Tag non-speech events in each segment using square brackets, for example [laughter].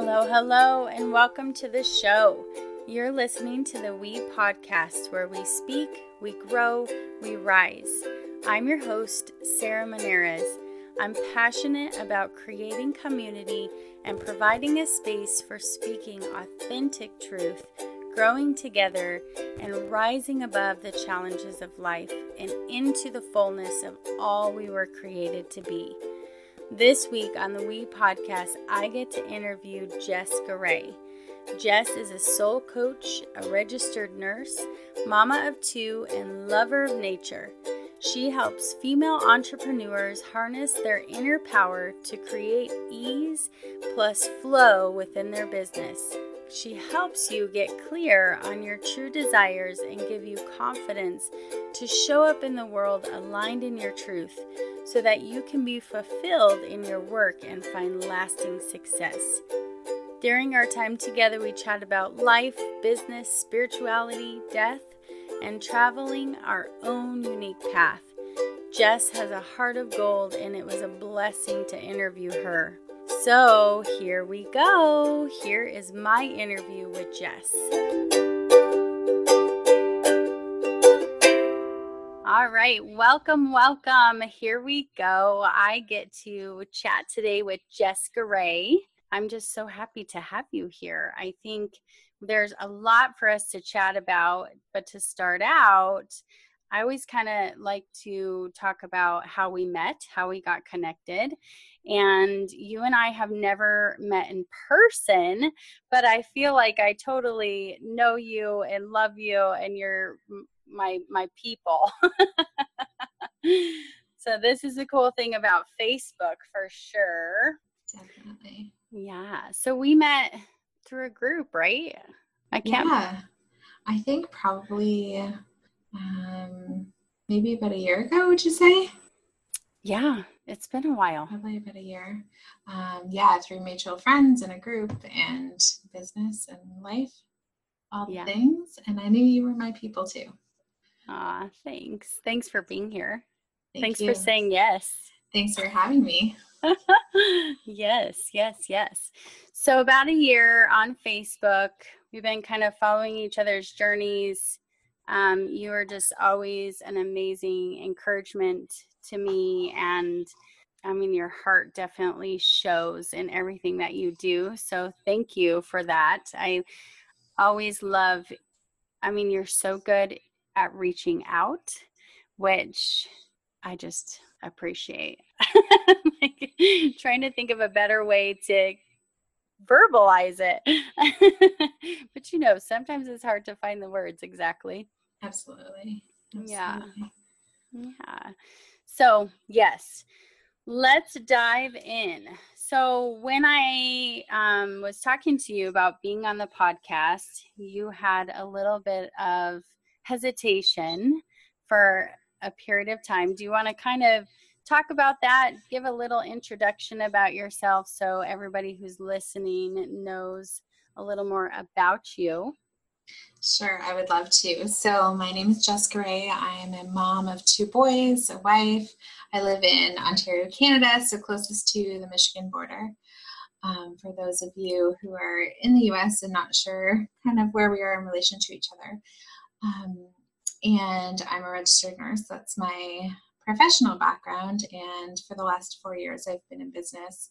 Hello, hello, and welcome to the show. You're listening to the We podcast where we speak, we grow, we rise. I'm your host, Sarah Maneras. I'm passionate about creating community and providing a space for speaking authentic truth, growing together, and rising above the challenges of life and into the fullness of all we were created to be. This week on the We podcast, I get to interview Jess Garay. Jess is a soul coach, a registered nurse, mama of two, and lover of nature. She helps female entrepreneurs harness their inner power to create ease plus flow within their business. She helps you get clear on your true desires and give you confidence to show up in the world aligned in your truth so that you can be fulfilled in your work and find lasting success. During our time together, we chat about life, business, spirituality, death, and traveling our own unique path. Jess has a heart of gold, and it was a blessing to interview her. So here we go. Here is my interview with Jess. All right, welcome, welcome. Here we go. I get to chat today with Jess Garay. I'm just so happy to have you here. I think there's a lot for us to chat about, but to start out, I always kind of like to talk about how we met, how we got connected. And you and I have never met in person, but I feel like I totally know you and love you and you're my my people. [laughs] so this is the cool thing about Facebook for sure. Definitely. Yeah. So we met through a group, right? I can't Yeah. I think probably um, maybe about a year ago, would you say? Yeah, it's been a while. Probably about a year. Um, yeah, through mutual friends and a group and business and life, all yeah. things. And I knew you were my people too. Ah, thanks. Thanks for being here. Thank thanks you. for saying yes. Thanks for having me. [laughs] yes, yes, yes. So, about a year on Facebook, we've been kind of following each other's journeys um, you are just always an amazing encouragement to me. And I mean, your heart definitely shows in everything that you do. So thank you for that. I always love, I mean, you're so good at reaching out, which I just appreciate. [laughs] like, trying to think of a better way to verbalize it. [laughs] but you know, sometimes it's hard to find the words exactly. Absolutely. Absolutely. Yeah. Yeah. So, yes, let's dive in. So, when I um, was talking to you about being on the podcast, you had a little bit of hesitation for a period of time. Do you want to kind of talk about that? Give a little introduction about yourself so everybody who's listening knows a little more about you. Sure, I would love to. So, my name is Jessica Garay. I'm a mom of two boys, a wife. I live in Ontario, Canada, so closest to the Michigan border. Um, for those of you who are in the US and not sure kind of where we are in relation to each other. Um, and I'm a registered nurse. That's my professional background. And for the last four years, I've been in business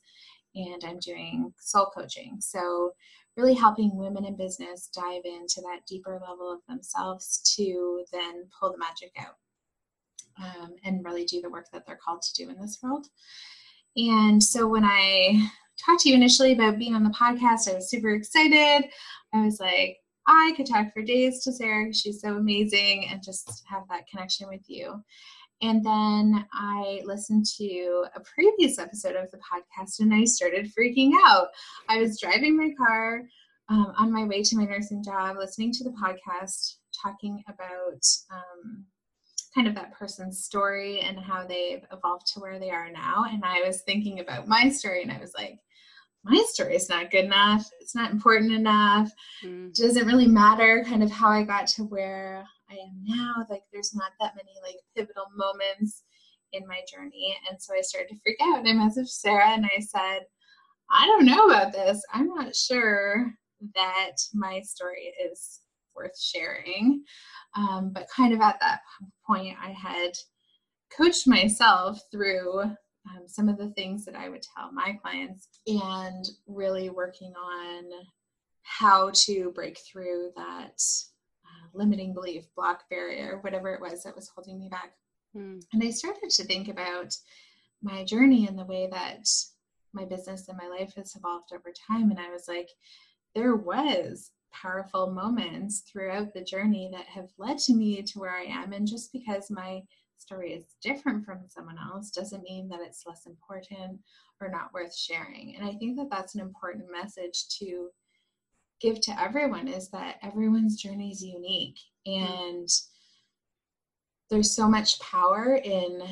and I'm doing soul coaching. So, really helping women in business dive into that deeper level of themselves to then pull the magic out um, and really do the work that they're called to do in this world. And so when I talked to you initially about being on the podcast, I was super excited. I was like, I could talk for days to Sarah. She's so amazing and just have that connection with you. And then I listened to a previous episode of the podcast and I started freaking out. I was driving my car um, on my way to my nursing job, listening to the podcast, talking about um, kind of that person's story and how they've evolved to where they are now. And I was thinking about my story and I was like, my story is not good enough. It's not important enough. Mm. Doesn't really matter kind of how I got to where I am now. Like there's not that many like pivotal moments in my journey. And so I started to freak out. And I messaged Sarah and I said, I don't know about this. I'm not sure that my story is worth sharing. Um, but kind of at that point, I had coached myself through um, some of the things that I would tell my clients and really working on how to break through that limiting belief, block barrier, whatever it was that was holding me back. Mm. And I started to think about my journey and the way that my business and my life has evolved over time. And I was like, there was powerful moments throughout the journey that have led to me to where I am. And just because my story is different from someone else doesn't mean that it's less important or not worth sharing. And I think that that's an important message to give to everyone is that everyone's journey is unique and there's so much power in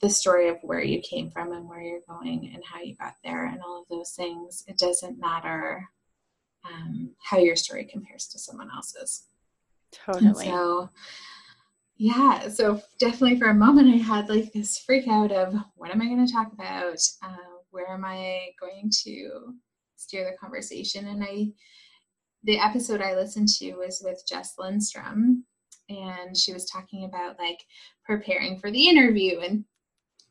the story of where you came from and where you're going and how you got there and all of those things. It doesn't matter um, how your story compares to someone else's. Totally. And so, yeah, so definitely for a moment I had like this freak out of what am I going to talk about? Uh, where am I going to steer the conversation? And I, the episode I listened to was with Jess Lindstrom, and she was talking about like preparing for the interview and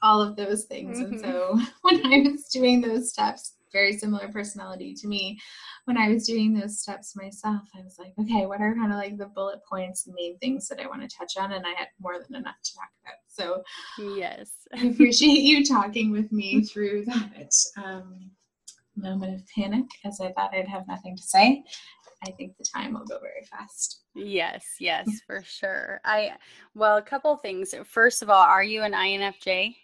all of those things. Mm-hmm. And so [laughs] when I was doing those steps, very similar personality to me. When I was doing those steps myself, I was like, okay, what are kind of like the bullet points, the main things that I want to touch on? And I had more than enough to talk about. So, yes, I appreciate you talking with me through that um, moment of panic as I thought I'd have nothing to say. I think the time will go very fast. Yes, yes, for sure. I well, a couple things. First of all, are you an INFJ?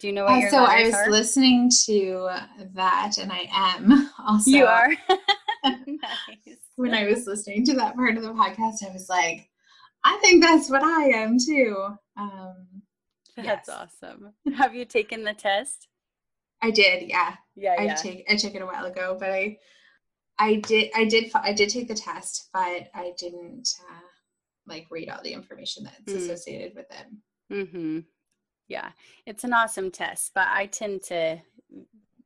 Do you know what uh, your So I was are? listening to that, and I am [laughs] also. You are. [laughs] nice. When I was listening to that part of the podcast, I was like, I think that's what I am too. Um, that's yes. awesome. Have you taken the test? I did. Yeah. Yeah. I take I took it a while ago, but I I did I did I did take the test, but I didn't uh, like read all the information that's mm. associated with it. Mm-hmm yeah it's an awesome test but i tend to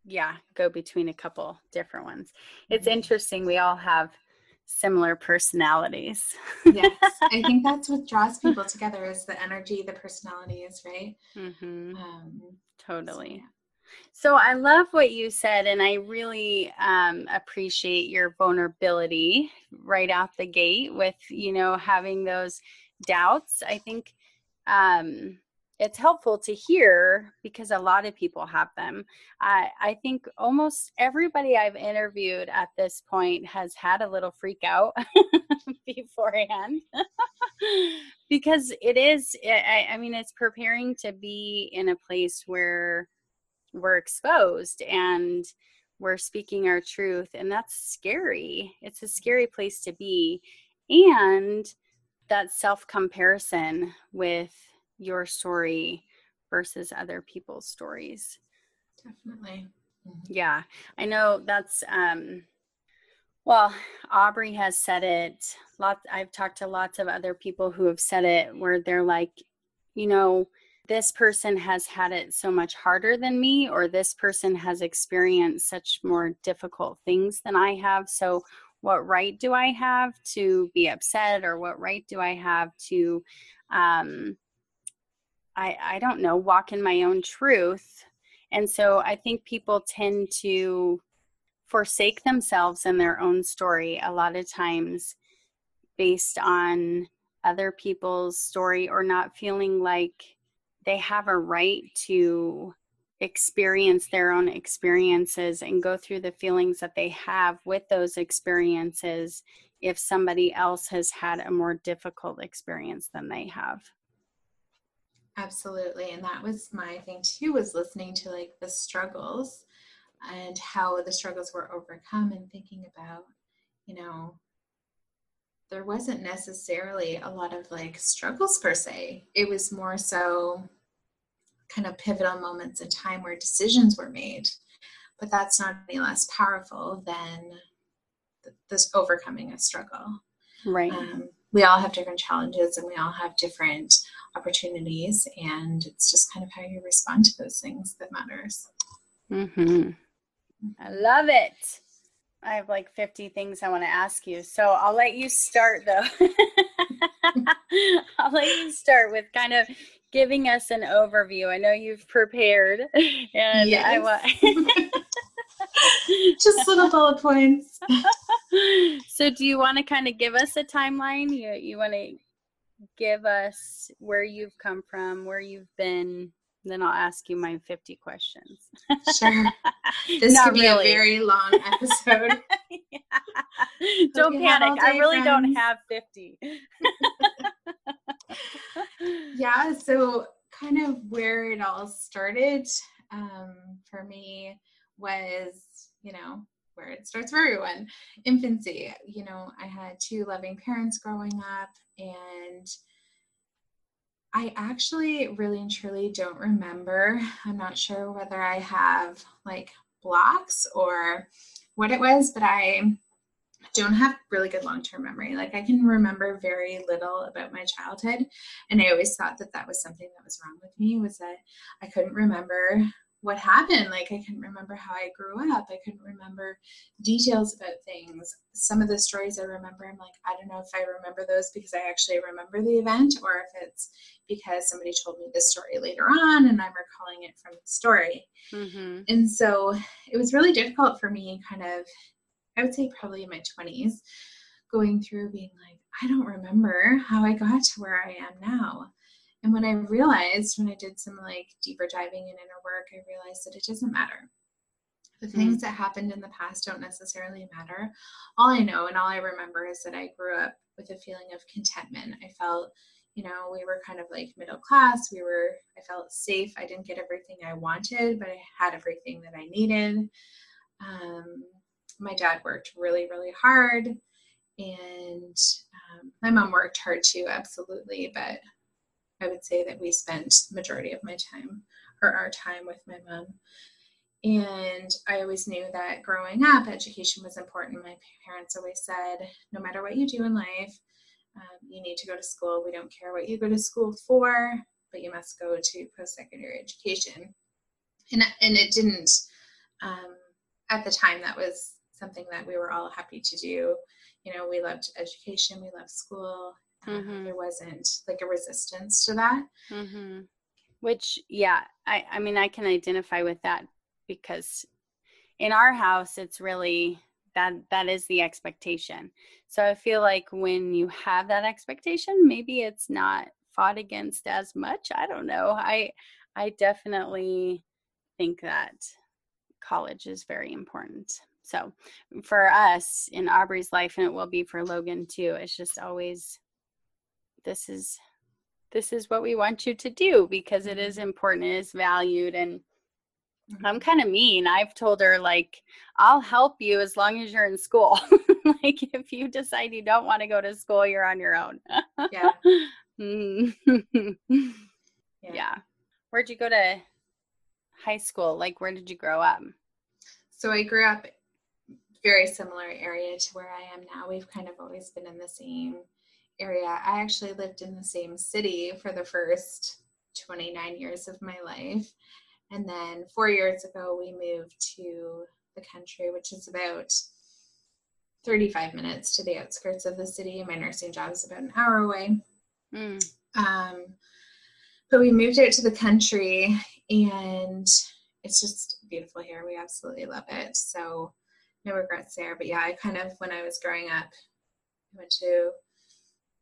yeah go between a couple different ones it's mm-hmm. interesting we all have similar personalities yes [laughs] i think that's what draws people together is the energy the personalities right mm-hmm. um, totally so, yeah. So, I love what you said, and I really um, appreciate your vulnerability right out the gate with you know having those doubts. I think um, it's helpful to hear because a lot of people have them. I, I think almost everybody I've interviewed at this point has had a little freak out [laughs] beforehand [laughs] because it is, I, I mean, it's preparing to be in a place where we're exposed and we're speaking our truth, and that's scary. It's a scary place to be. And that self comparison with your story versus other people's stories. Definitely. Mm-hmm. Yeah. I know that's um well, Aubrey has said it. Lots I've talked to lots of other people who have said it where they're like, you know, this person has had it so much harder than me or this person has experienced such more difficult things than I have. So what right do I have to be upset or what right do I have to um I, I don't know, walk in my own truth. And so I think people tend to forsake themselves and their own story a lot of times based on other people's story or not feeling like they have a right to experience their own experiences and go through the feelings that they have with those experiences if somebody else has had a more difficult experience than they have. Absolutely. And that was my thing too, was listening to like the struggles and how the struggles were overcome and thinking about, you know, there wasn't necessarily a lot of like struggles per se. It was more so kind of pivotal moments in time where decisions were made. But that's not any less powerful than this overcoming a struggle. Right. Um, we all have different challenges and we all have different opportunities and it's just kind of how you respond to those things that matters mm-hmm. I love it. I have like 50 things I want to ask you. So I'll let you start though. [laughs] I'll let you start with kind of giving us an overview. I know you've prepared [laughs] and yes. I want [laughs] just little bullet points. [laughs] so do you want to kind of give us a timeline? You you want to give us where you've come from, where you've been, then I'll ask you my 50 questions. Sure. This Not could really. be a very long episode. yeah. Don't panic. I really friends. don't have 50. Yeah, so kind of where it all started um, for me was, you know, where it starts for everyone infancy. You know, I had two loving parents growing up, and I actually really and truly don't remember. I'm not sure whether I have like blocks or what it was, but I don't have really good long-term memory. Like I can remember very little about my childhood, and I always thought that that was something that was wrong with me was that I couldn't remember what happened. Like I couldn't remember how I grew up. I couldn't remember details about things. Some of the stories I remember, I'm like, I don't know if I remember those because I actually remember the event or if it's because somebody told me this story later on and I'm recalling it from the story. Mm-hmm. And so it was really difficult for me, kind of, I would say probably in my 20s, going through being like, I don't remember how I got to where I am now. And when I realized, when I did some like deeper diving and inner work, I realized that it doesn't matter. The mm-hmm. things that happened in the past don't necessarily matter. All I know and all I remember is that I grew up with a feeling of contentment. I felt, you know, we were kind of like middle class. We were, I felt safe. I didn't get everything I wanted, but I had everything that I needed. Um, my dad worked really, really hard. And um, my mom worked hard too, absolutely. But I would say that we spent majority of my time or our time with my mom. And I always knew that growing up, education was important. My parents always said, no matter what you do in life, um, you need to go to school. We don't care what you go to school for, but you must go to post secondary education. And, and it didn't, um, at the time, that was something that we were all happy to do. You know, we loved education, we loved school, Mm-hmm. There wasn't like a resistance to that. Mm-hmm. Which, yeah, I, I mean, I can identify with that because in our house, it's really that that is the expectation. So I feel like when you have that expectation, maybe it's not fought against as much. I don't know. I I definitely think that college is very important. So for us in Aubrey's life, and it will be for Logan too, it's just always this is this is what we want you to do because it is mm-hmm. important it is valued and i'm mm-hmm. kind of mean. I've told her like i'll help you as long as you're in school. [laughs] Like if you decide you don't want to go to school you're on your own. Yeah. [laughs] yeah. Yeah. Where'd you go to high school? Like where did you grow up? So i grew up very similar area to where i am now we've kind of always been in the same area. I actually lived in the same city for the first 29 years of my life. And then four years ago, we moved to the country, which is about 35 minutes to the outskirts of the city. My nursing job is about an hour away. Mm. Um, but we moved out to the country and it's just beautiful here. We absolutely love it. So no regrets there. But yeah, I kind of, when I was growing up, I went to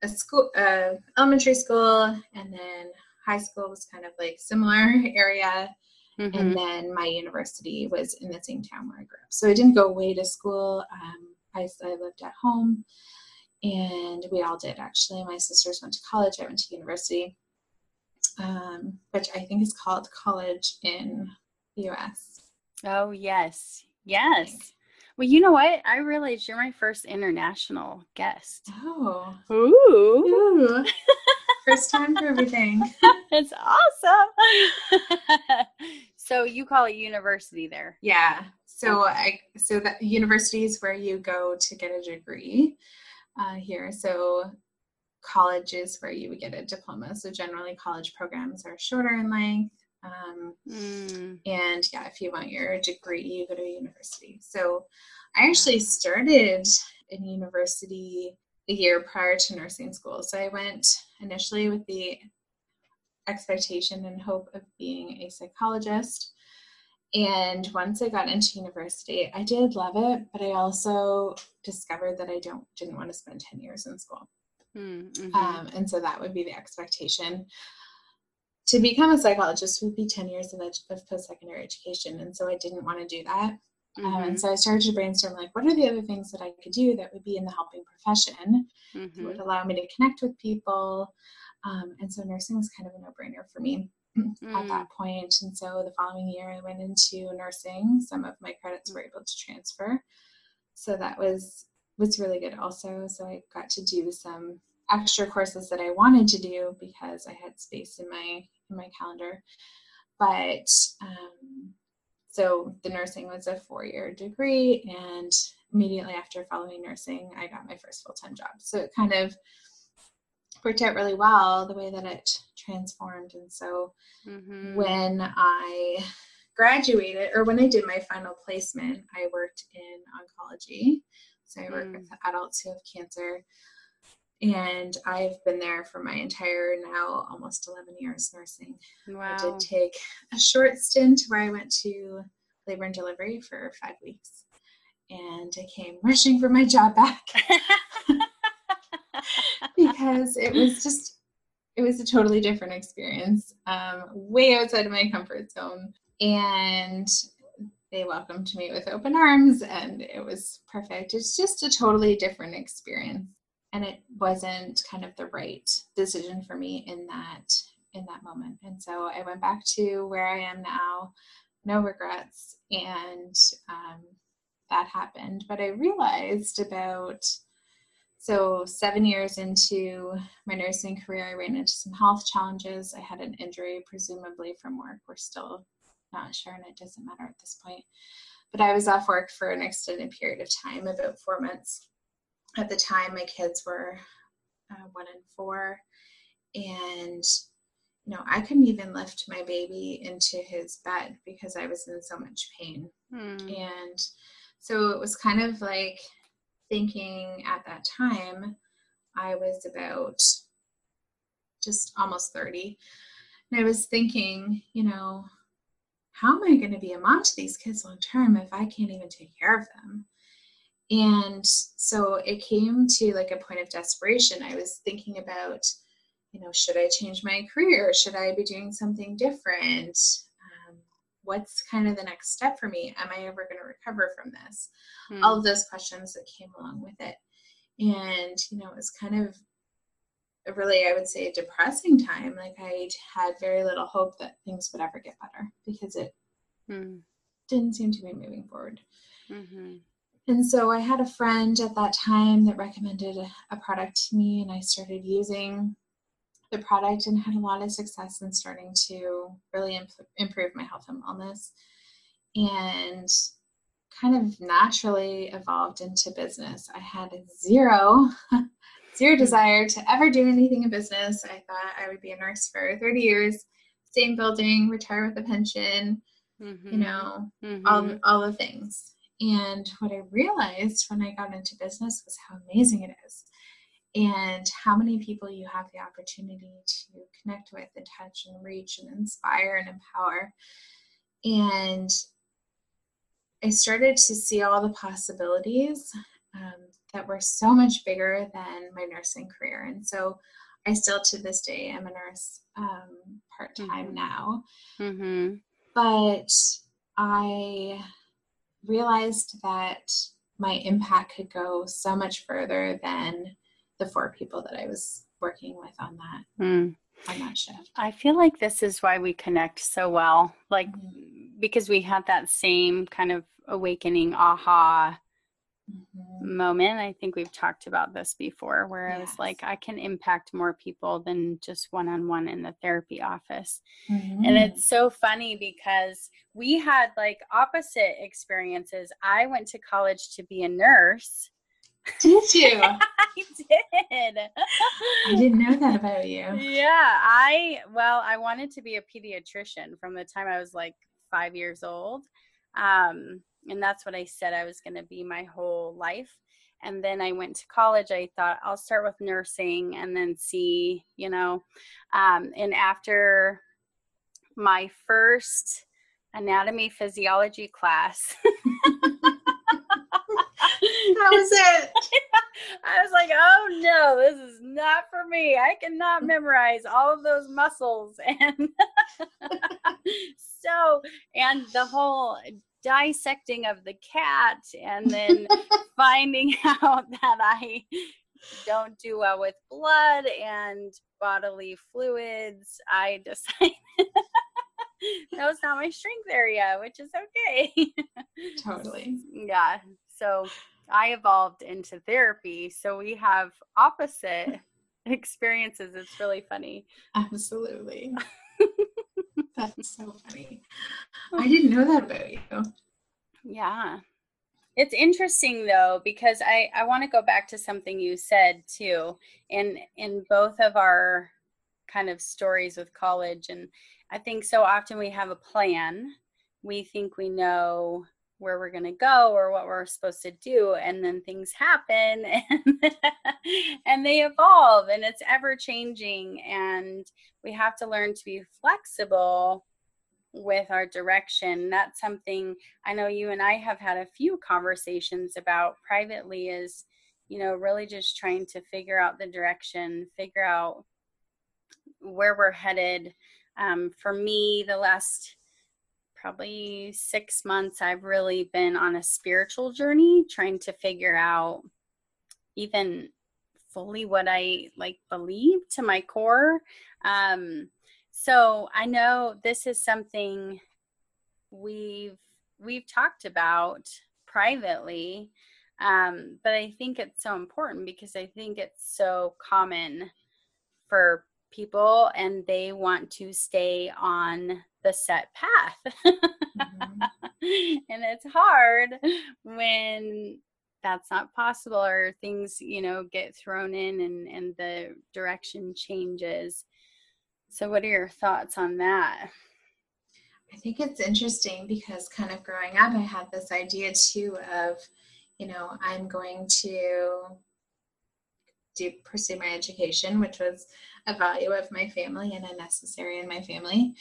a school, uh, elementary school, and then high school was kind of like similar [laughs] area. Mm-hmm. And then my university was in the same town where I grew up. So I didn't go away to school. Um, I, I lived at home, and we all did actually. My sisters went to college. I went to university, um, which I think is called college in the U.S. Oh yes, yes. Well, you know what? I realized you're my first international guest. Oh. Ooh. Ooh. first time for everything. [laughs] it's awesome. [laughs] so you call it university there. Yeah. So I so that university is where you go to get a degree uh, here. So college is where you would get a diploma. So generally college programs are shorter in length. Um, mm. And yeah, if you want your degree, you go to university. So I actually started in university a year prior to nursing school. So I went initially with the expectation and hope of being a psychologist. And once I got into university, I did love it, but I also discovered that I don't didn't want to spend 10 years in school. Hmm, mm-hmm. Um, and so that would be the expectation. To become a psychologist would be 10 years of, of post secondary education. And so I didn't want to do that. Mm-hmm. Um, and mm-hmm. so I started to brainstorm like, what are the other things that I could do that would be in the helping profession, mm-hmm. would allow me to connect with people. Um, and so nursing was kind of a no brainer for me mm. [clears throat] at that point. And so the following year, I went into nursing. Some of my credits were able to transfer, so that was was really good also. So I got to do some extra courses that I wanted to do because I had space in my in my calendar. But um, so the nursing was a four year degree, and immediately after following nursing, I got my first full time job. So it kind of worked out really well the way that it transformed. And so mm-hmm. when I graduated or when I did my final placement, I worked in oncology. So I work mm. with adults who have cancer. And I've been there for my entire now almost 11 years nursing. Wow. I did take a short stint where I went to labor and delivery for five weeks. And I came rushing for my job back. [laughs] because it was just it was a totally different experience um, way outside of my comfort zone and they welcomed me with open arms and it was perfect it's just a totally different experience and it wasn't kind of the right decision for me in that in that moment and so i went back to where i am now no regrets and um, that happened but i realized about so, seven years into my nursing career, I ran into some health challenges. I had an injury, presumably from work. We're still not sure, and it doesn't matter at this point. But I was off work for an extended period of time, about four months. At the time, my kids were uh, one and four, and you know, I couldn't even lift my baby into his bed because I was in so much pain. Hmm. And so it was kind of like thinking at that time, I was about just almost 30. And I was thinking, you know, how am I going to be a mom to these kids long term if I can't even take care of them? And so it came to like a point of desperation. I was thinking about, you know, should I change my career? Should I be doing something different? what's kind of the next step for me? Am I ever going to recover from this? Hmm. All of those questions that came along with it. And, you know, it was kind of a really, I would say, a depressing time. Like I had very little hope that things would ever get better because it hmm. didn't seem to be moving forward. Mm-hmm. And so I had a friend at that time that recommended a, product to me, and I started using the product and had a lot of success in starting to really imp- improve my health and wellness and kind of naturally evolved into business. I had zero [laughs] zero desire to ever do anything in business. I thought I would be a nurse for 30 years, same building, retire with a pension, mm-hmm. you know, mm-hmm. all all the things. And what I realized when I got into business was how amazing it is and how many people you have the opportunity to connect with and touch and reach and inspire and empower. And I started to see all the possibilities um, that were so much bigger than my nursing career. And so I still to this day am a nurse um, part time mm-hmm. now. Mm-hmm. But I realized that my impact could go so much further than the four people that I was working with on that mm. on that shift. I feel like this is why we connect so well. Like mm-hmm. because we had that same kind of awakening aha mm-hmm. moment. I think we've talked about this before where yes. I was like, I can impact more people than just one on one in the therapy office. Mm-hmm. And it's so funny because we had like opposite experiences. I went to college to be a nurse Did you? [laughs] I did. I didn't know that about you. Yeah, I well, I wanted to be a pediatrician from the time I was like five years old. Um, and that's what I said I was going to be my whole life. And then I went to college. I thought I'll start with nursing and then see, you know. Um, and after my first anatomy physiology class, [laughs] That was it. [laughs] I was like, oh no, this is not for me. I cannot memorize all of those muscles. [laughs] And so, and the whole dissecting of the cat, and then [laughs] finding [laughs] out that I don't do well with blood and bodily fluids, I [laughs] decided that was not my strength area, which is okay. Totally. yeah. So I evolved into therapy. So we have opposite experiences. It's really funny. Absolutely. [laughs] That's so funny. I oh. didn't know that about you. Yeah. It's interesting though because I I want to go back to something you said too in in both of our kind of stories with college and I think so often we have a plan. We think we know where we're going to go or what we're supposed to do and then things happen [laughs] and, and they evolve and it's ever changing and we have to learn to be flexible with our direction. That's something i know you and i have had a few conversations about privately is you know really just trying to figure out the direction figure out where we're headed. Um, for me the last probably six months, I've really been on a spiritual journey trying to figure out even fully what I like believe to my core. Um, so I know this is something we've we've talked about privately, um, but I think it's so important because I think it's so common for people and they want to stay on the set path. [laughs] mm-hmm. and it's hard when that's not possible or things, you know, get thrown in and, and the direction changes. So, what are your thoughts on that? I think it's interesting because kind of growing up, I had this idea too of, you know, I'm going to do pursue my education, which was a value of my family and a necessary in my family.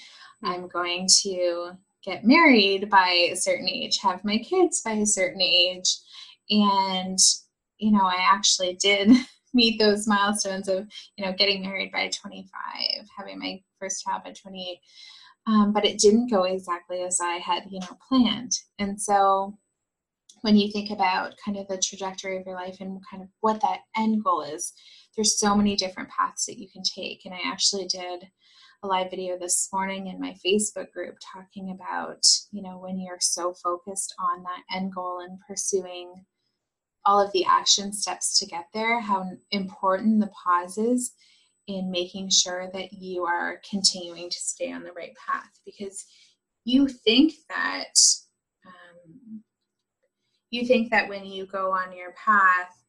I'm going to get married by a certain age, have my kids by a certain age. And, you know, I actually did [laughs] meet those milestones of, you know, getting married by 25, having my first child by 28. Um, but it didn't go exactly as I had, you know, planned. And so when you think about kind of the trajectory of your life and kind of what that end goal is, there's so many different paths that you can take. And I actually did a live video this morning in my Facebook group talking about, you know, when you're so focused on that end goal and pursuing all of the action steps to get there, how important the pause is in making sure that you are continuing to stay on the right path because you think that you think that when you go on your path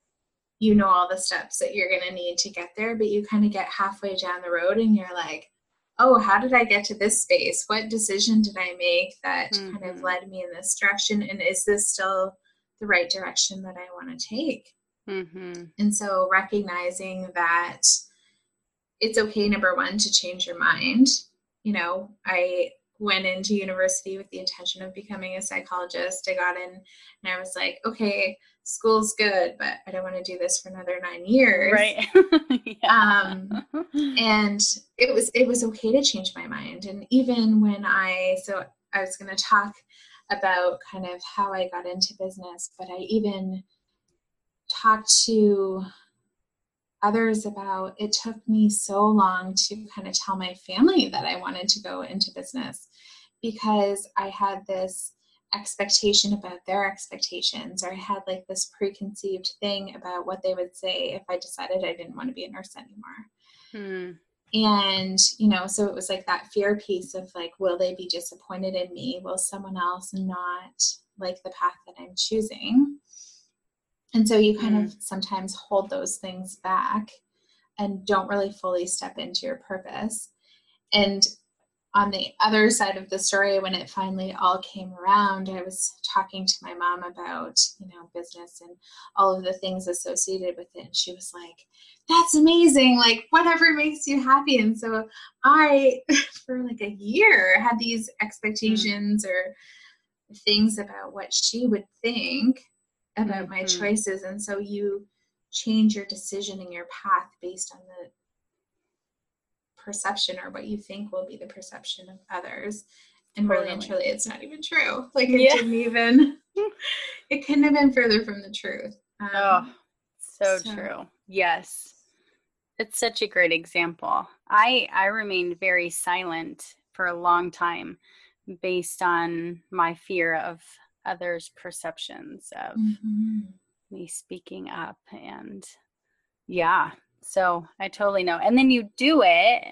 you know all the steps that you're going to need to get there but you kind of get halfway down the road and you're like oh how did i get to this space what decision did i make that mm-hmm. kind of mm-hmm. led me in this direction and is this still the right direction that i want to take mm-hmm. and so recognizing that it's okay number one to change your mind you know i went into university with the intention of becoming a psychologist i got in and i was like okay school's good, but I don't want to do this for another nine years. Right. [laughs] um, and it was it was okay to change my mind. And even when I so I was going to talk about kind of how I got into business, but I even talked to others about it took me so long to kind of tell my family that I wanted to go into business because I had this expectation about their expectations or I had like this preconceived thing about what they would say if I decided I didn't want to be a nurse anymore. Hmm. And, you know, so it was like that fear piece of like, will they be disappointed in me? Will someone else not like the path that I'm choosing? And so you kind mm. of sometimes hold those things back and don't really fully step into your purpose. And on the other side of the story, when it finally all came around, I was talking to my mom about, you know, business and all of the things associated with it. And she was like, that's amazing. Like, whatever makes you happy. And so I, [laughs] for like a year, had these expectations mm-hmm. or things about what she would think about mm-hmm. my choices. And so you change your decision and your path based on the perception or what you think will be the perception of others. And really and truly, it's not even true. Like it yeah. didn't even, [laughs] it couldn't have been further from the truth. Um, oh, so, so true. Yes. It's such a great example. I I remained very silent for a long time based on my fear of others' perceptions of mm-hmm. me speaking up and yeah, so I totally know. And then you do it,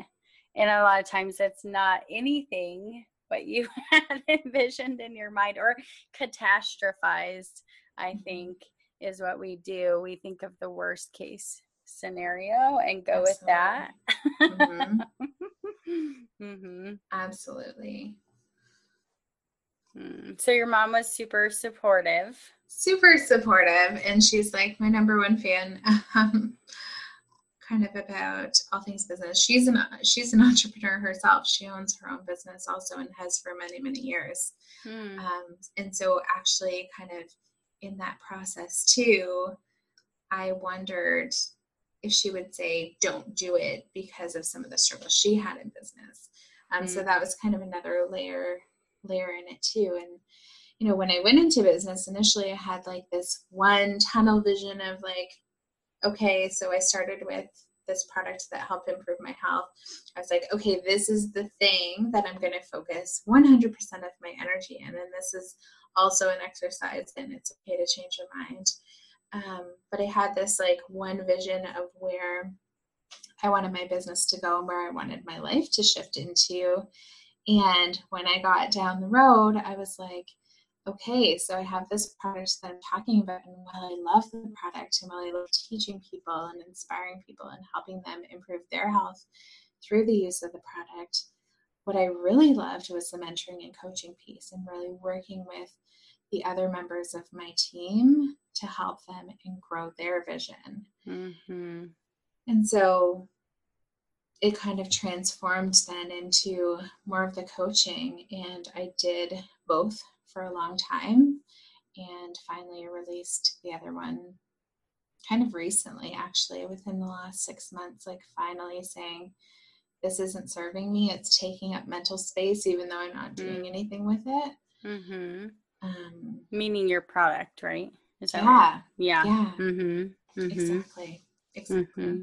and a lot of times it's not anything what you [laughs] had envisioned in your mind or catastrophized, I mm-hmm. think, is what we do. We think of the worst case scenario and go Absolutely. with that. Mm-hmm. [laughs] mm-hmm. Absolutely. Mm. So your mom was super supportive. Super supportive, and she's like my number one fan. [laughs] Um, kind of about all things business. She's an she's an entrepreneur herself. She owns her own business also and has for many many years. Hmm. Um, and so actually, kind of in that process too, I wondered if she would say don't do it because of some of the struggles she had in business. Um, So hmm. that was kind of another layer layer in it too. And you know, when I went into business initially, I had like this one tunnel vision of like okay, so I started with this product that helped improve my health. I was like, okay, this is the thing that I'm going to focus 100% of my energy in. And this is also an exercise, and it's okay to change your mind. Um, but I had this like one vision of where I wanted my business to go and where I wanted my life to shift into. And when I got down the road, I was like, okay, so I have this product that I'm talking about, and while I love the product and while I love teaching people and inspiring people and helping them improve their health through the use of the product, what I really loved was the mentoring and coaching piece and really working with the other members of my team to help them and grow their vision. Mm-hmm. And so it kind of transformed then into more of the coaching, and I did both for a long time and finally released the other one kind of recently actually within the last six months like finally saying this isn't serving me it's taking up mental space even though i'm not doing mm. anything with it mm-hmm. um, meaning your product right is that yeah right? yeah yeah mm-hmm. Mm-hmm. exactly exactly mm-hmm.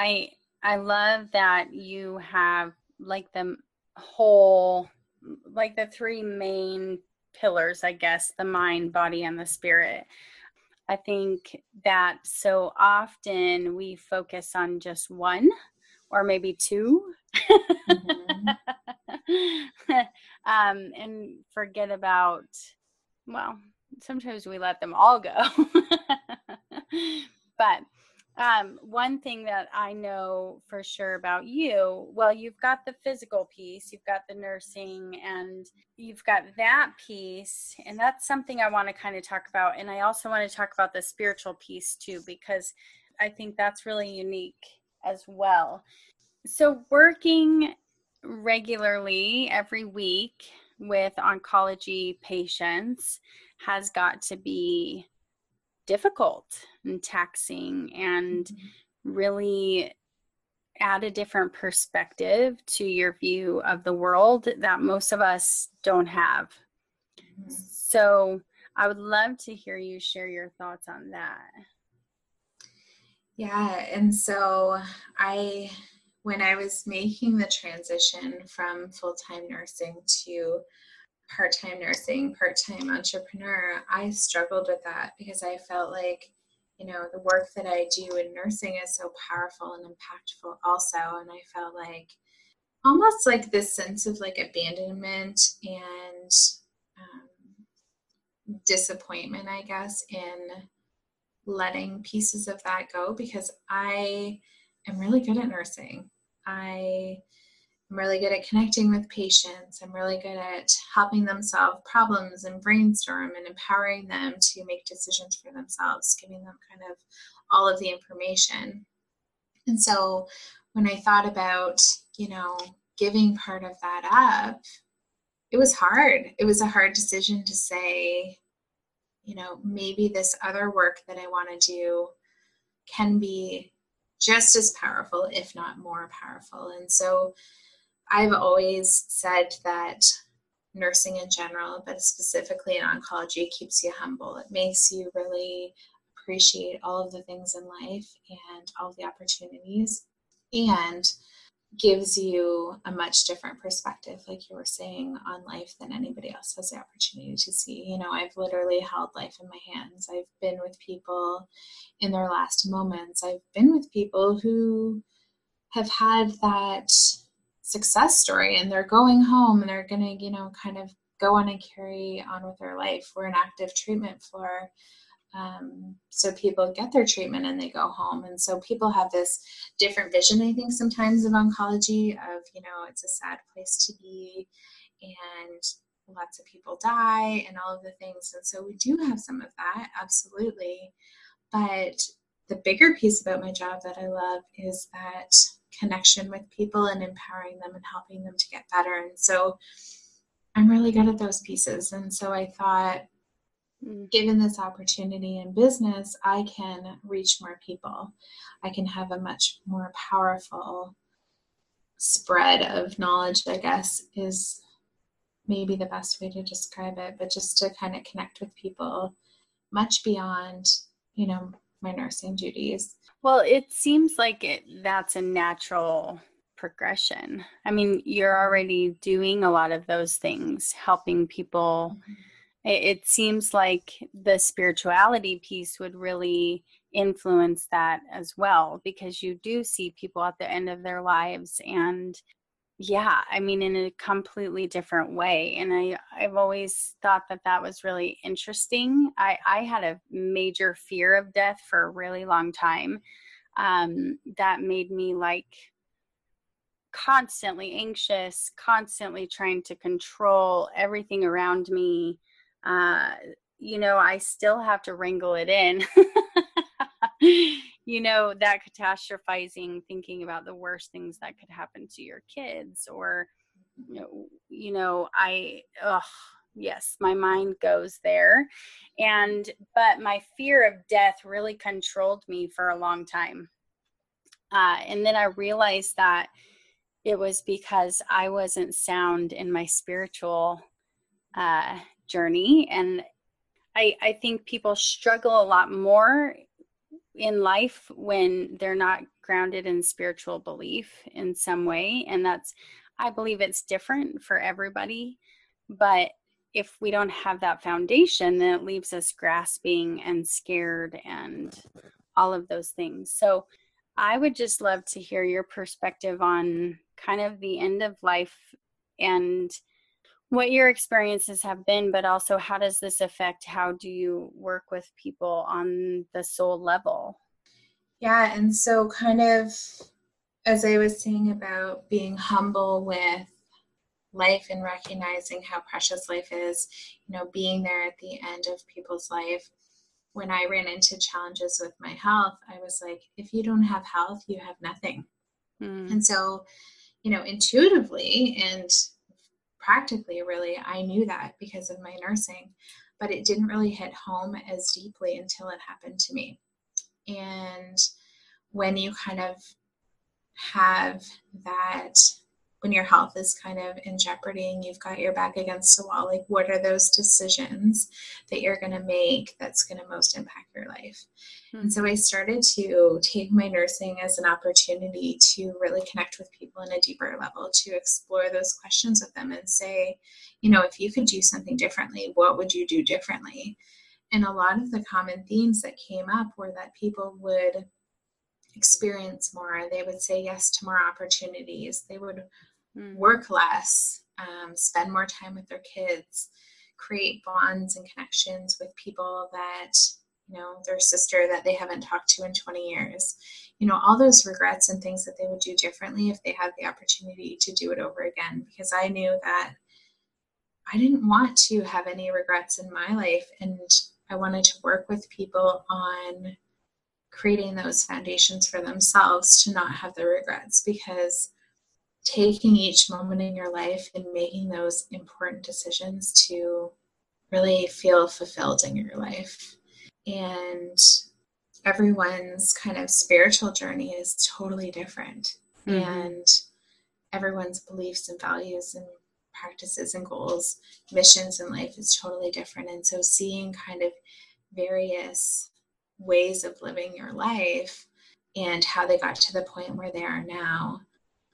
I i love that you have like the whole like the three main pillars, I guess the mind, body, and the spirit. I think that so often we focus on just one or maybe 2 mm-hmm. [laughs] um, and forget about, well, sometimes we let them all go. [laughs] but um, one thing that I know for sure about you, well, you've got the physical piece, you've got the nursing, and you've got that piece. And that's something I want to kind of talk about. And I also want to talk about the spiritual piece too, because I think that's really unique as well. So, working regularly every week with oncology patients has got to be difficult and taxing and mm-hmm. really add a different perspective to your view of the world that most of us don't have. Mm-hmm. So, I would love to hear you share your thoughts on that. Yeah, and so I when I was making the transition from full-time nursing to part time nursing, part time entrepreneur, I struggled with that because I felt like, you know, the work that I do in nursing is so powerful and impactful, also. And I felt like almost like this sense of like abandonment and um, disappointment, I guess, in letting pieces of that go because I am really good at nursing. I am really good at connecting with patients. I'm really good at helping them solve problems and brainstorm and empowering them to make decisions for themselves, giving them kind of all of the information. And so when I thought about, you know, giving part of that up, it was hard. It was a hard decision to say, you know, maybe this other work that I want to do can be just as powerful, if not more powerful. And so I've always said that nursing in general, but specifically in oncology, keeps you humble. It makes you really appreciate all of the things in life and all the opportunities. And gives you a much different perspective, like you were saying, on life than anybody else has the opportunity to see. You know, I've literally held life in my hands. I've been with people in their last moments. I've been with people who have had that success story and they're going home and they're going to, you know, kind of go on and carry on with their life. We're an active treatment floor um, so people get their treatment and they go home. And so people have this different vision i think sometimes of oncology of you know it's a sad place to be and lots of people die and all of the things. And so we do have some of that absolutely. But the bigger piece about my job that i love is that connection with people and empowering them and helping them to get better and so i'm really good at those pieces and so i thought Mm. given this opportunity in business, I can reach more people. I can have a much more powerful spread of knowledge, I guess, is maybe the best way to describe it, but just to kind of connect with people much beyond, you know, my nursing duties. Well, it seems like it that's a natural progression. I mean, you're already doing a lot of those things, helping people. Mm-hmm it, seems like the spirituality piece would really influence that as well because you do see people at the end of their lives and yeah i mean in a completely different way and i i've always thought that that was really interesting i i had a major fear of death for a really long time um that made me like constantly anxious constantly trying to control everything around me uh, you know, I still have to wrangle it in. [laughs] you know, that catastrophizing, thinking about the worst things that could happen to your kids, or, you know, I, ugh, yes, my mind goes there. And, but my fear of death really controlled me for a long time. Uh, and then I realized that it was because I wasn't sound in my spiritual uh, journey and I, I think people struggle a lot more in life when they're not grounded in spiritual belief in some way and that's i believe it's different for everybody but if we don't have that foundation then it leaves us grasping and scared and all of those things. So i would just love to hear your perspective on kind of the end of life and what your experiences have been, but also how does this affect how do you work with people on the soul level? Yeah, and so kind of as I was saying about being humble with life and recognizing how precious life is, you know, being there at the end of people's life. When I ran into challenges with my health, I was like, if you don't have health, you have nothing. Mm. And so, you know, intuitively and practically really i knew that because of my nursing but it didn't really hit home as deeply until it happened to me. And when you kind of have that when your health is kind of in jeopardy and you've got your back against the wall like what are those decisions that you're going to make that's going to most impact your life? Mm-hmm. and so i started to take my nursing as an opportunity to really connect with people in a deeper level to explore those questions with them and say you know if you could do something differently what would you do differently? And a lot of the common themes that came up were that people would experience more. They would say yes to more opportunities. They would mm. work less, um, spend more time with their kids, create bonds and connections with people that you know their sister that they haven't talked to in 20 years you know all those regrets and things that they would do differently if they had the opportunity to do it over again because i knew that i didn't want to have any regrets in my life and i wanted to work with people on creating those foundations for themselves to not have the regrets because taking each moment in your life and making those important decisions to really feel fulfilled in your life. And everyone's kind of spiritual journey is totally different. Mm-hmm. And everyone's beliefs and values and practices and goals, missions in life is totally different. And so seeing kind of various ways of living your life and how they got to the point where they are now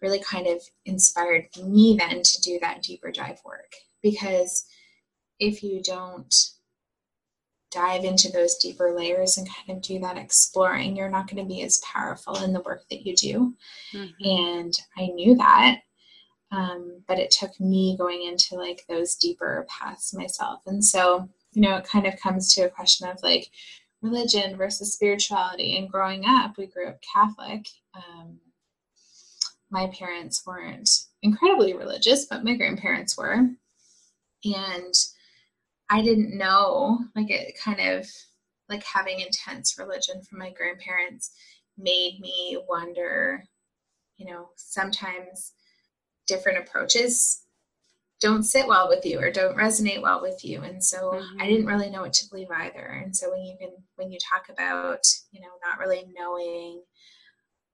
really kind of inspired me then to do that deeper dive work because if you don't dive into those deeper layers and kind of do that exploring, you're not going to be as powerful in the work that you do. Mm-hmm. And I knew that. Um, but it took me going into like those deeper paths myself. And so, you know, it kind of comes to a question of like religion versus spirituality. And growing up, we grew up Catholic. Um, my parents weren't incredibly religious, but my grandparents were. And I didn't know, like it kind of like having intense religion from my grandparents made me wonder, you know, sometimes different approaches don't sit well with you or don't resonate well with you and so mm-hmm. i didn't really know what to believe either and so when you can when you talk about you know not really knowing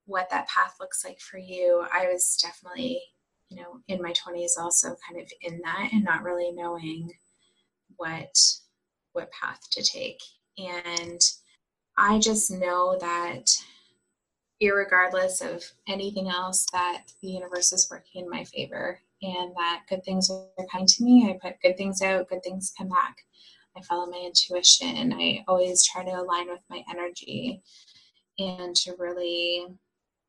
what that path looks like for you. I was definitely you know in my 20s also kind of in that and not really knowing what what path to take. And i just know that regardless of anything else that the universe is working in my favor and that good things are kind to me. I put good things out good things come back. I follow my intuition. I always try to align with my energy and to really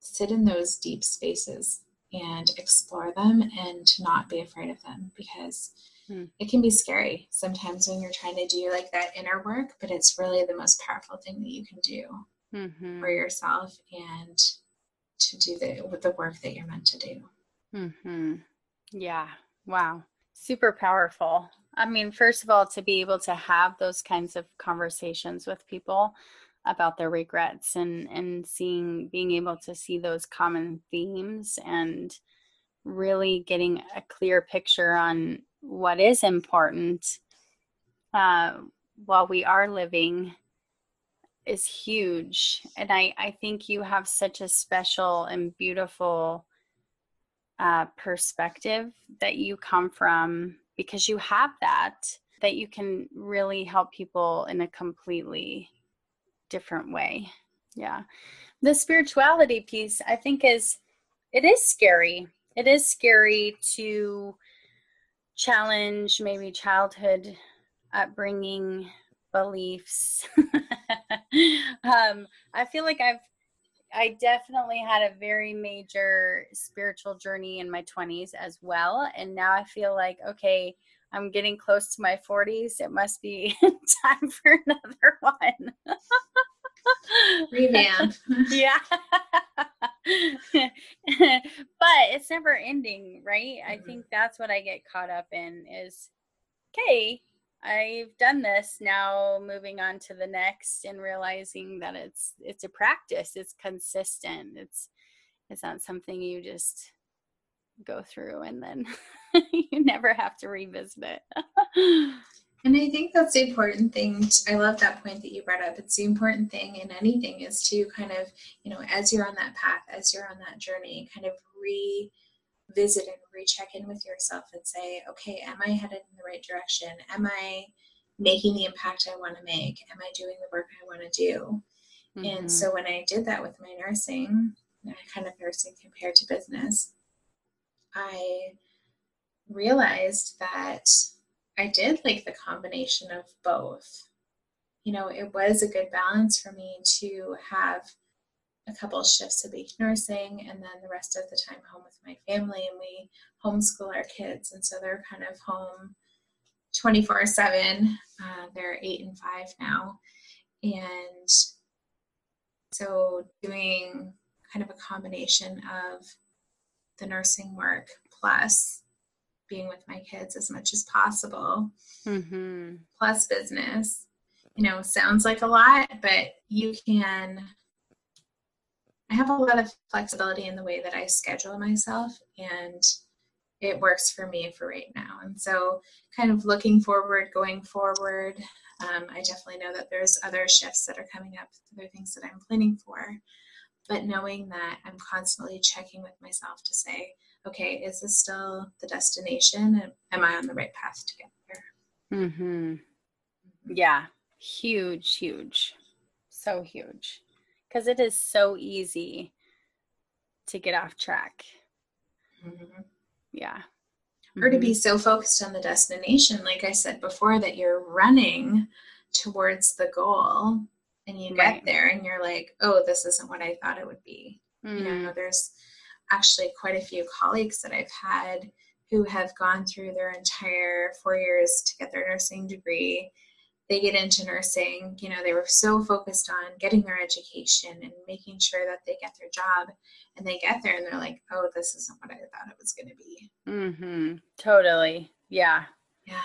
sit in those deep spaces and explore them and to not be afraid of them because Hmm. It can be scary sometimes when you're trying to do like that inner work, but it's really the most powerful thing that you can do mm-hmm. for yourself and to do the with the work that you're meant to do. Mm-hmm. Yeah. Wow. Super powerful. I mean, first of all, to be able to have those kinds of conversations with people about their regrets and and seeing being able to see those common themes and really getting a clear picture on what is important uh, while we are living is huge. And I, I think you have such a special and beautiful uh, perspective that you come from because you have that, that you can really help people in a completely different way. Yeah. The spirituality piece, I think, is it is scary. It is scary to challenge maybe childhood upbringing beliefs [laughs] um, i feel like i've i definitely had a very major spiritual journey in my 20s as well and now i feel like okay i'm getting close to my 40s it must be [laughs] time for another one revamp [laughs] yeah [laughs] but it's never ending, right? Mm-hmm. I think that's what I get caught up in is okay, I've done this, now moving on to the next and realizing that it's it's a practice, it's consistent. It's it's not something you just go through and then [laughs] you never have to revisit it. And I think that's the important thing. To, I love that point that you brought up. It's the important thing in anything is to kind of, you know, as you're on that path, as you're on that journey, kind of revisit and recheck in with yourself and say, okay, am I headed in the right direction? Am I making the impact I want to make? Am I doing the work I want to do? Mm-hmm. And so when I did that with my nursing, kind of nursing compared to business, I realized that I did like the combination of both. You know, it was a good balance for me to have a couple shifts of week nursing and then the rest of the time home with my family and we homeschool our kids and so they're kind of home 24 7. Uh, they're eight and five now. And so doing kind of a combination of the nursing work plus being with my kids as much as possible. Mm-hmm. plus business. You know sounds like a lot but you can i have a lot of flexibility in the way that i schedule myself and it works for me for right now. And so kind of looking forward going forward um, i definitely know that there's other shifts that are coming up other things that i'm planning for but knowing that i'm constantly checking with myself to say okay is this still the destination? And am i on the right path to get there? Mm-hmm. yeah. Huge huge. So huge. Because it is so easy to get off track. Mm-hmm. yeah. Or to be mm-hmm. so focused on the destination like i said before that you're running towards the goal and you right. get there and you're like oh this isn't what i thought it would be. Mm. you know mm. there's actually quite a few colleagues that i've had who have gone through their entire four years to get their nursing degree. They get into nursing you know they were so focused on getting their education and making sure that they get their job and they get there and they're like oh this isn't what i thought it was going to be. Mm-hmm. Totally. Yeah. Yeah.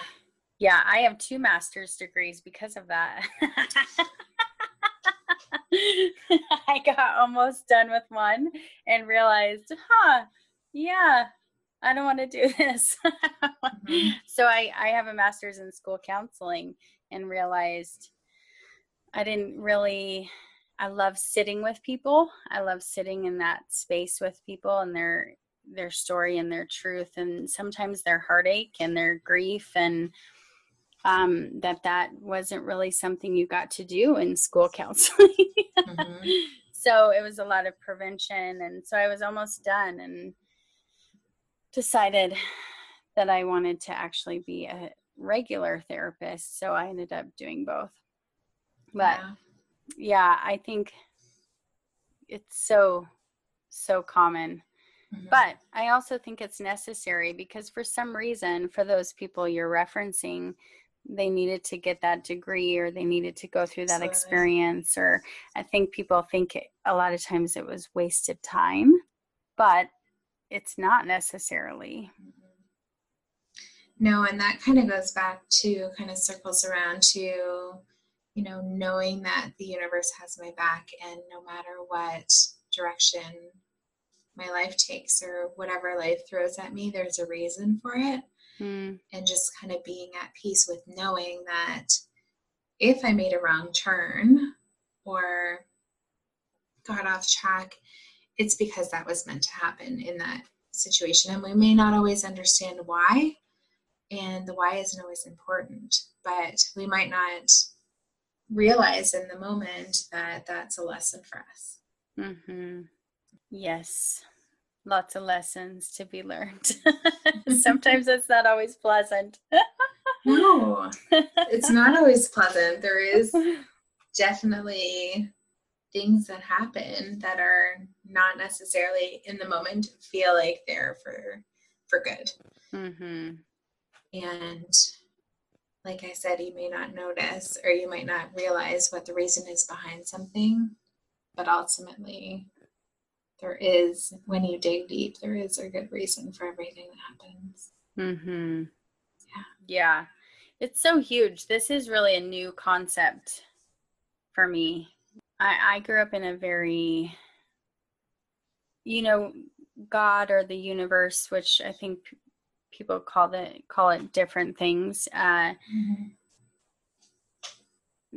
Yeah i have two master's degrees because of that [laughs] [laughs] i got almost done with one and realized huh yeah I don't want to do [laughs] this. mm-hmm. So I, I have a master's in school counseling and realized I didn't really I love sitting with people. I love sitting in that space with people and their their story and their truth and sometimes their heartache and their grief and um, that that wasn't really something you got to do in school [laughs] counseling. mm-hmm. So it was a lot of prevention and so I was almost done and decided that I wanted to actually be a, regular therapist. So I ended up doing both. But yeah, yeah I think it's so, so common. Mm-hmm. But I also think it's necessary because for some reason, for those people you're referencing, they needed to get that degree or they needed to go through that experience or i think people think it, a lot of times it was wasted time but it's not necessarily mm-hmm. No, and that kind of goes back to kind of circles around to, you know, knowing that the universe has my back and no matter what direction my life takes or whatever life throws at me, there's a reason for it. Mm. And just kind of being at peace with knowing that if I made a wrong turn or got off track, it's because that was meant to happen in that situation. And we may not always understand why, and the why isn't always important but we might not realize in the moment that that's a lesson for us mm-hmm. yes lots of lessons to be learned. [laughs] Sometimes it's not always pleasant. No it's not [laughs] always pleasant. There is definitely things that happen that are not necessarily in the moment feel like they're for for good. Mm-hmm. And like I said, you may not notice or you might not realize what the reason is behind something, but ultimately, there is, when you dig deep, there is a good reason for everything that happens. Mm-hmm. Yeah. Yeah. It's so huge. This is really a new concept for me. I, I grew up in a very, you know, God or the universe, which I think people call it call it different things. Uh, mm-hmm.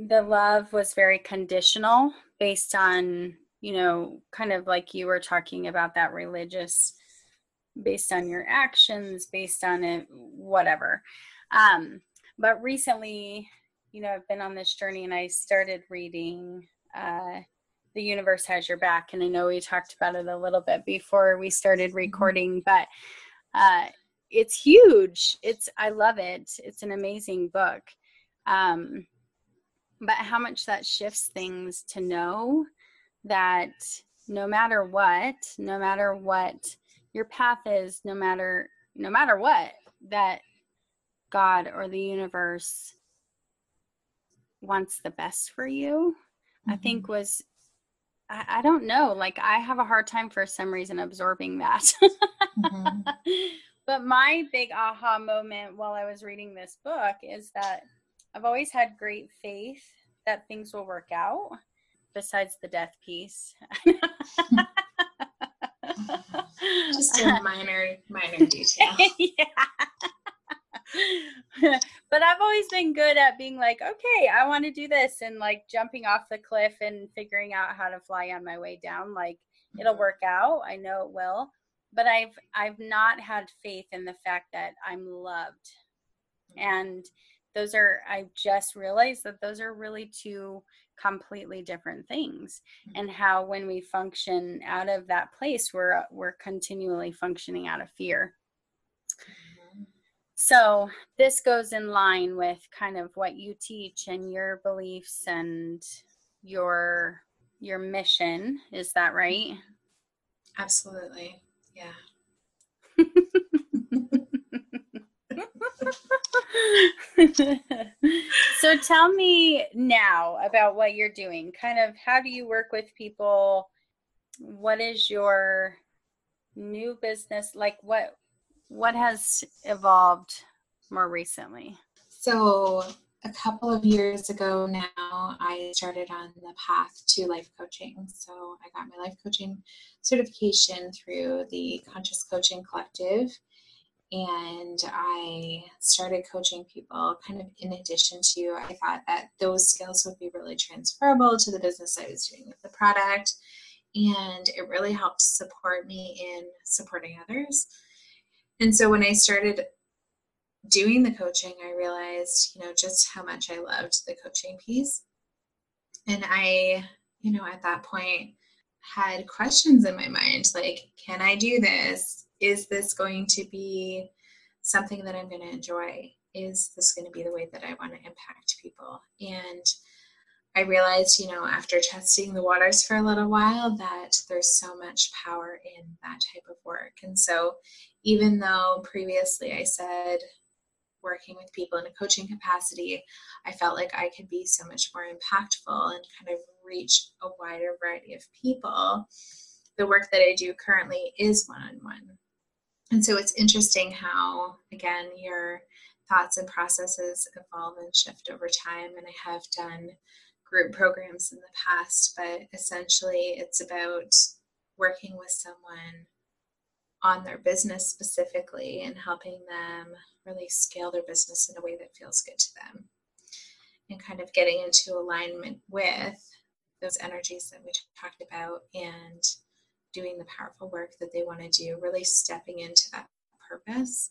The love was very conditional, based on you know, kind of like you were talking about that religious, based on your actions, based on it, whatever. Um, but recently, you know, I've been on this journey, and I started reading. Uh, the universe has your back and i know we talked about it a little bit before we started mm-hmm. recording but uh, it's huge. It's I love it. It's an amazing book. Um, but how much that shifts things to know that no matter what, no matter what your path is, no matter no matter what, that God or the universe wants the best for you, mm-hmm. I think was I, I, don't know. Like I have a hard time for some reason absorbing that. mm-hmm. [laughs] But my big aha moment while I was reading this book is that I've always had great faith that things will work out, besides the death piece. [laughs] Just a minor, minor detail. [laughs] yeah. [laughs] but I've always been good at being like, okay, I want to do this and like jumping off the cliff and figuring out how to fly on my way down. Like it'll mm-hmm. work out. I know it will. But I've I've not had faith in the fact that I'm loved. Mm-hmm. And those are I just realized that those are really two completely different things. Mm-hmm. and how when we function out of that place we're we're continually functioning out of fear. So this goes in line with kind of what you teach and your beliefs and your your mission. Is that right? Absolutely. Yeah [laughs] so tell me now about what you're doing kind of how do you work with people what is your new business like what what has evolved more recently? So, a couple of years ago now, I started on the path to life coaching. So, I got my life coaching certification through the Conscious Coaching Collective. And I started coaching people kind of in addition to, I thought that those skills would be really transferable to the business I was doing with the product. And it really helped support me in supporting others and so when I started doing the coaching, I realized, you know, just how much I loved the coaching piece. And I, you know, at that point had questions in my mind like, can I do this? Is this going to be something that I'm going to enjoy? Is this going to be the way that I want to impact people? And I realized, you know, after testing the waters for a little while, that there's so much power in that type of work. And so, even though previously I said working with people in a coaching capacity, I felt like I could be so much more impactful and kind of reach a wider variety of people. The work that I do currently is one on one. And so it's interesting how, again, your thoughts and processes evolve and shift over time. And I have done group programs in the past, but essentially it's about working with someone on their business specifically and helping them really scale their business in a way that feels good to them and kind of getting into alignment with those energies that we talked about and doing the powerful work that they want to do, really stepping into that purpose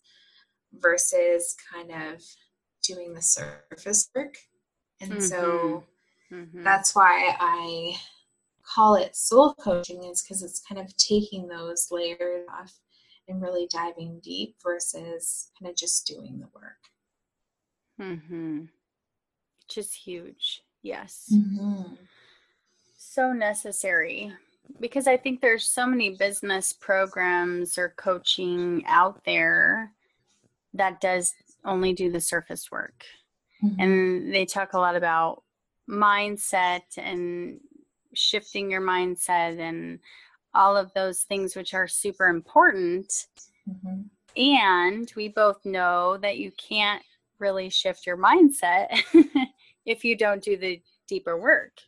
versus kind of doing the surface work. And mm-hmm. so Mm-hmm. That's why I call it soul coaching is because it's kind of taking those layers off and really diving deep versus kind of just doing the work. Mhm. Just huge. Yes. Mm-hmm. So necessary because I think there's so many business programs or coaching out there that does only do the surface work. Mm-hmm. And they talk a lot about mindset and shifting your mindset and all of those things which are super important mm-hmm. and we both know that you can't really shift your mindset [laughs] if you don't do the deeper work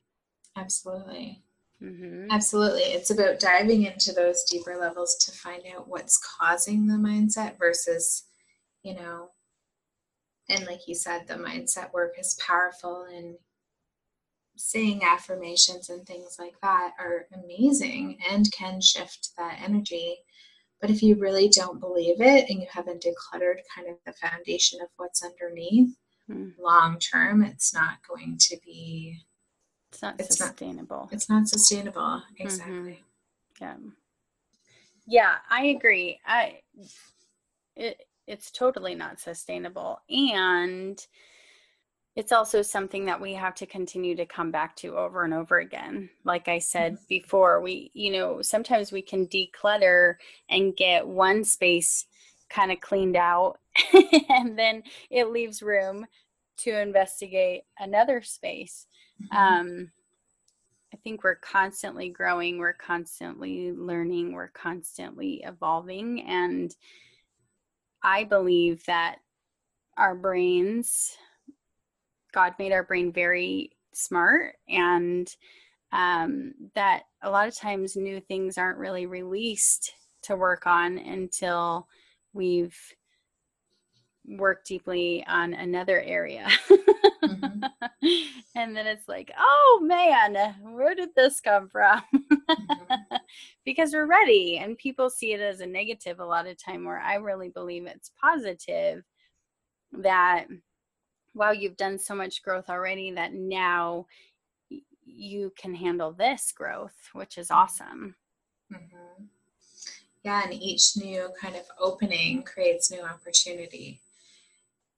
absolutely mm-hmm. absolutely it's about diving into those deeper levels to find out what's causing the mindset versus you know and like you said the mindset work is powerful and saying affirmations and things like that are amazing and can shift that energy. But if you really don't believe it and you haven't decluttered kind of the foundation of what's underneath, mm. long term, it's not going to be. It's not it's sustainable. Not, it's not sustainable. Exactly. Mm-hmm. Yeah. Yeah, I agree. I it it's totally not sustainable. And it's also something that we have to continue to come back to over and over again. Like I said mm-hmm. before, we, you know, sometimes we can declutter and get one space kind of cleaned out [laughs] and then it leaves room to investigate another space. Mm-hmm. Um, I think we're constantly growing, we're constantly learning, we're constantly evolving. And I believe that our brains, God made our brain very smart, and um, that a lot of times new things aren't really released to work on until we've worked deeply on another area. mm-hmm. [laughs] And then it's like, oh man, where did this come from? mm-hmm. [laughs] Because we're ready, and people see it as a negative a lot of time, where I really believe it's positive that wow, you've done so much growth already that now you can handle this growth, which is awesome. Mm-hmm. Yeah, and each new kind of opening creates new opportunity.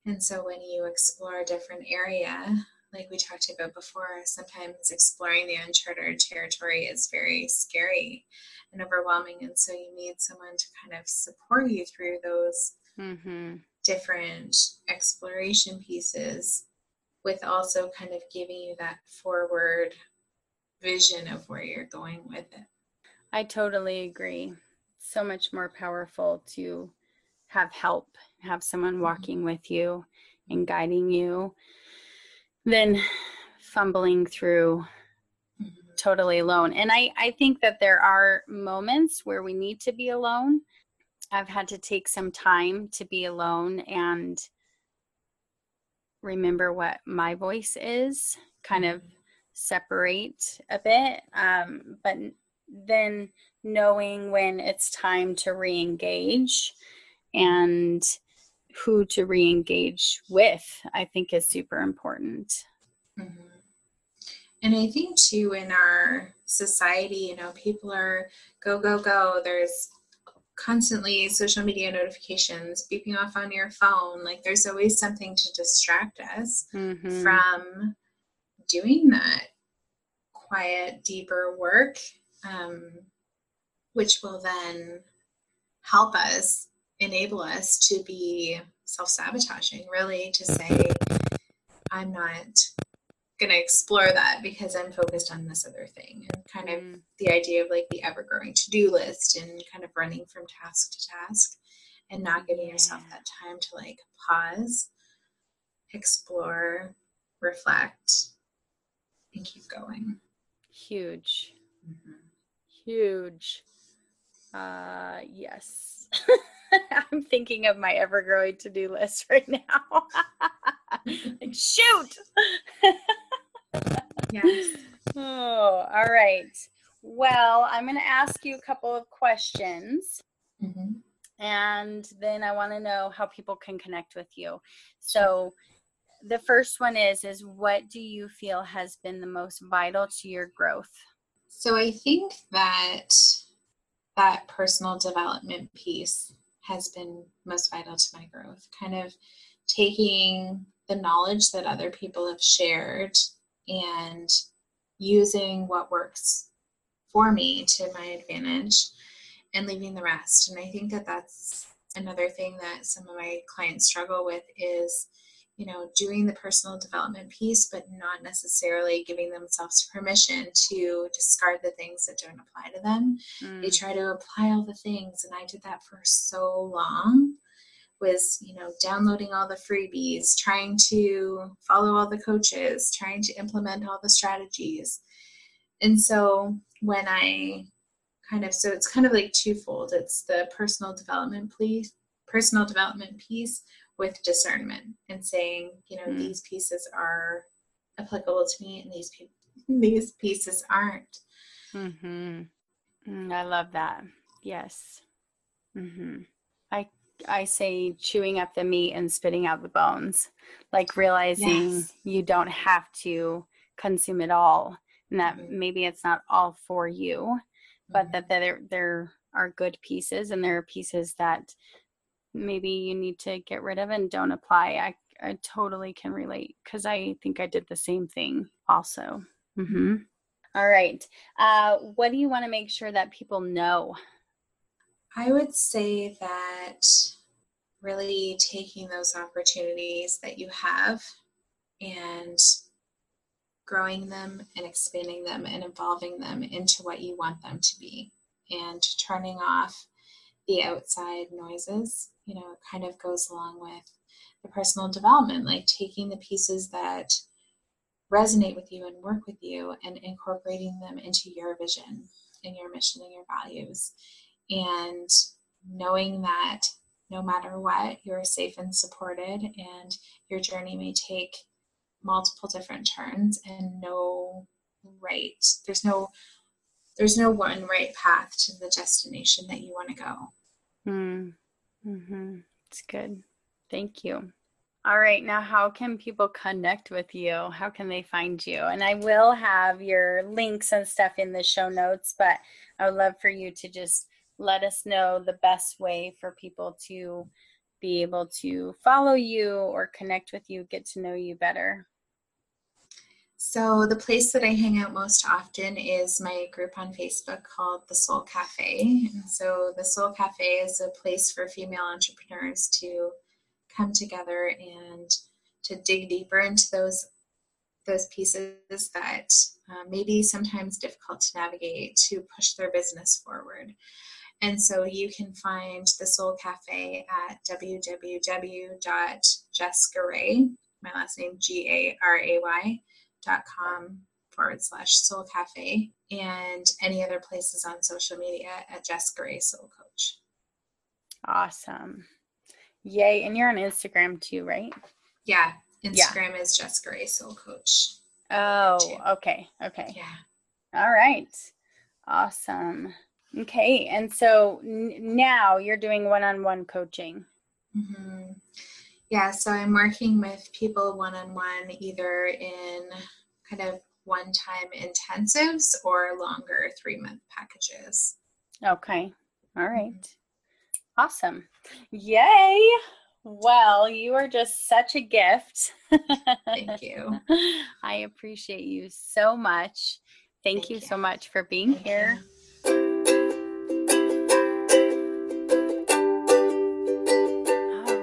And so when you explore a different area, like we talked about before, sometimes exploring the uncharted territory is very scary and overwhelming. And so you need someone to kind of support you through those mm-hmm. different exploration pieces with also kind of giving you that forward vision of where you're going with it. I totally agree. So much more powerful to have help, have someone walking with you and guiding you than fumbling through totally alone. And I, I think that there are moments where we need to be alone. I've had to take some time to be alone and remember what my voice is, kind of separate a bit. Um, but then knowing when it's time to re engage and who to re engage with, I think is super important. Mm-hmm. And I think too, in our society, you know, people are go, go, go. There's constantly social media notifications beeping off on your phone. Like there's always something to distract us mm-hmm. from doing that quiet, deeper work, um, which will then help us, enable us to be self sabotaging, really, to say, I'm not going to explore that because I'm focused on this other thing. And kind of mm. the idea of like the ever growing to do list and kind of running from task to task and not giving yourself that time to like pause, explore, reflect, and keep going. Huge. Mm-hmm. Huge. Uh, yes. [laughs] [laughs] I'm thinking of my ever growing to do list [laughs] right now. [laughs] like, shoot. yes. Oh, all right. Well, I'm going to ask you a couple of questions. Mm-hmm. And then I want to know how people can connect with you. So, the first one is is what do you feel has been the most vital to your growth? So, I think that that personal development piece has been most vital to my growth. Kind of taking the knowledge that other people have shared and using what works for me to my advantage and leaving the rest. And I think that that's another thing that some of my clients struggle with is you know, doing the personal development piece, but not necessarily giving themselves permission to discard the things that don't apply to them. Mm. They try to apply all the things, and I did that for so long. Was you know downloading all the freebies, trying to follow all the coaches, trying to implement all the strategies, and so when I kind of so it's kind of like twofold. It's the personal development piece, personal development piece with discernment and saying, you know, mm. these pieces are applicable to me and these pe- [laughs] these pieces aren't. Mm-hmm. Mm, I love that. Yes. Mm-hmm. I I say chewing up the meat and spitting out the bones, like realizing yes. you don't have to consume it all, and that mm-hmm. maybe it's not all for you, but mm-hmm. that there there are good pieces and there are pieces that maybe you need to get rid of and don't apply. I, I totally can relate because I think I did the same thing also. Mm-hmm. All right. Uh, what do you want to make sure that people know? I would say that really taking those opportunities that you have and growing them and expanding them and evolving them into what you want them to be and turning off the outside noises you know it kind of goes along with the personal development like taking the pieces that resonate with you and work with you and incorporating them into your vision and your mission and your values. And knowing that no matter what you're safe and supported and your journey may take multiple different turns and no right there's no there's no one right path to the destination that you want to go. Mm. mm-hmm. it's good. Thank you. All right now how can people connect with you? How can they find you? And i will have your links and stuff in the show notes but i would love for you to just let us know the best way for people to be able to follow you or connect with you get to know you better so, the place that I hang out most often is my group on Facebook called The Soul Cafe. And so, The Soul Cafe is a place for female entrepreneurs to come together and to dig deeper into those those pieces that uh, may be sometimes difficult to navigate to push their business forward. And so you can find the Soul Cafe at www.jessgaray, my last name G A R A Y, com forward slash soul cafe and any other places on social media at Jess Garay Soul Coach. Awesome. Yay. And you're on Instagram too, right? Yeah. Instagram yeah. is Jess Garay Soul Coach. Oh, okay. Okay. Yeah. All right. Awesome. Okay. And so n- now you're doing one on one coaching. Mm-hmm. Yeah, so I'm working with people one on one, either in kind of one time intensives or longer three month packages. Okay. All right. mm-hmm. Awesome. Yay. Well, you are just such a gift. Thank you. [laughs] I appreciate you so much. Thank, Thank you, you, so much for being Thank here. You.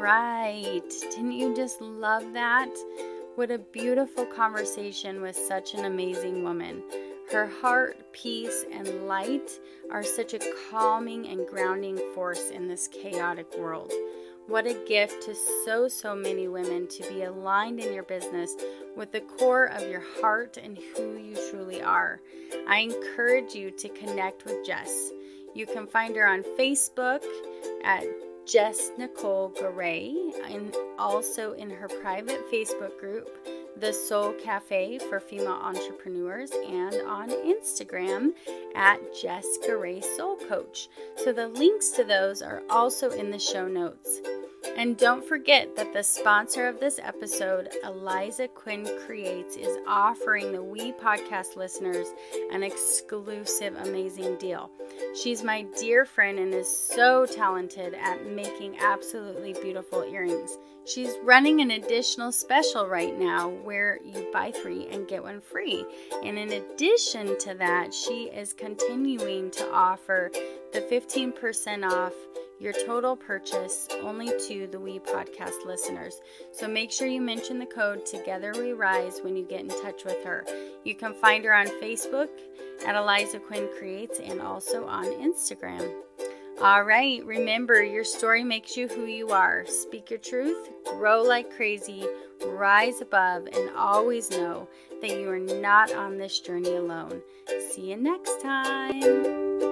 Right. Didn't you just love that? What a beautiful conversation with such an amazing woman. Her heart, peace, and light are such a calming and grounding force in this chaotic world. What a gift to so, so many women to be aligned in your business with the core of your heart and who you truly are. I encourage you to connect with Jess. You can find her on Facebook at Jess Nicole Garay, and also in her private Facebook group, The Soul Cafe for Female Entrepreneurs, and on Instagram at Jess Garay Soul Coach. So the links to those are also in the show notes. And don't forget that the sponsor of this episode, Eliza Quinn Creates, is offering the We Podcast listeners an exclusive, amazing deal. She's my dear friend and is so talented at making absolutely beautiful earrings. She's running an additional special right now where you buy three and get one free. And in addition to that, she is continuing to offer the 15% off your total purchase only to the We Podcast listeners. So make sure you mention the code Together We Rise when you get in touch with her. You can find her on Facebook at Eliza Quinn Creates and also on Instagram. All right, remember your story makes you who you are. Speak your truth, grow like crazy, rise above, and always know that you are not on this journey alone. See you next time.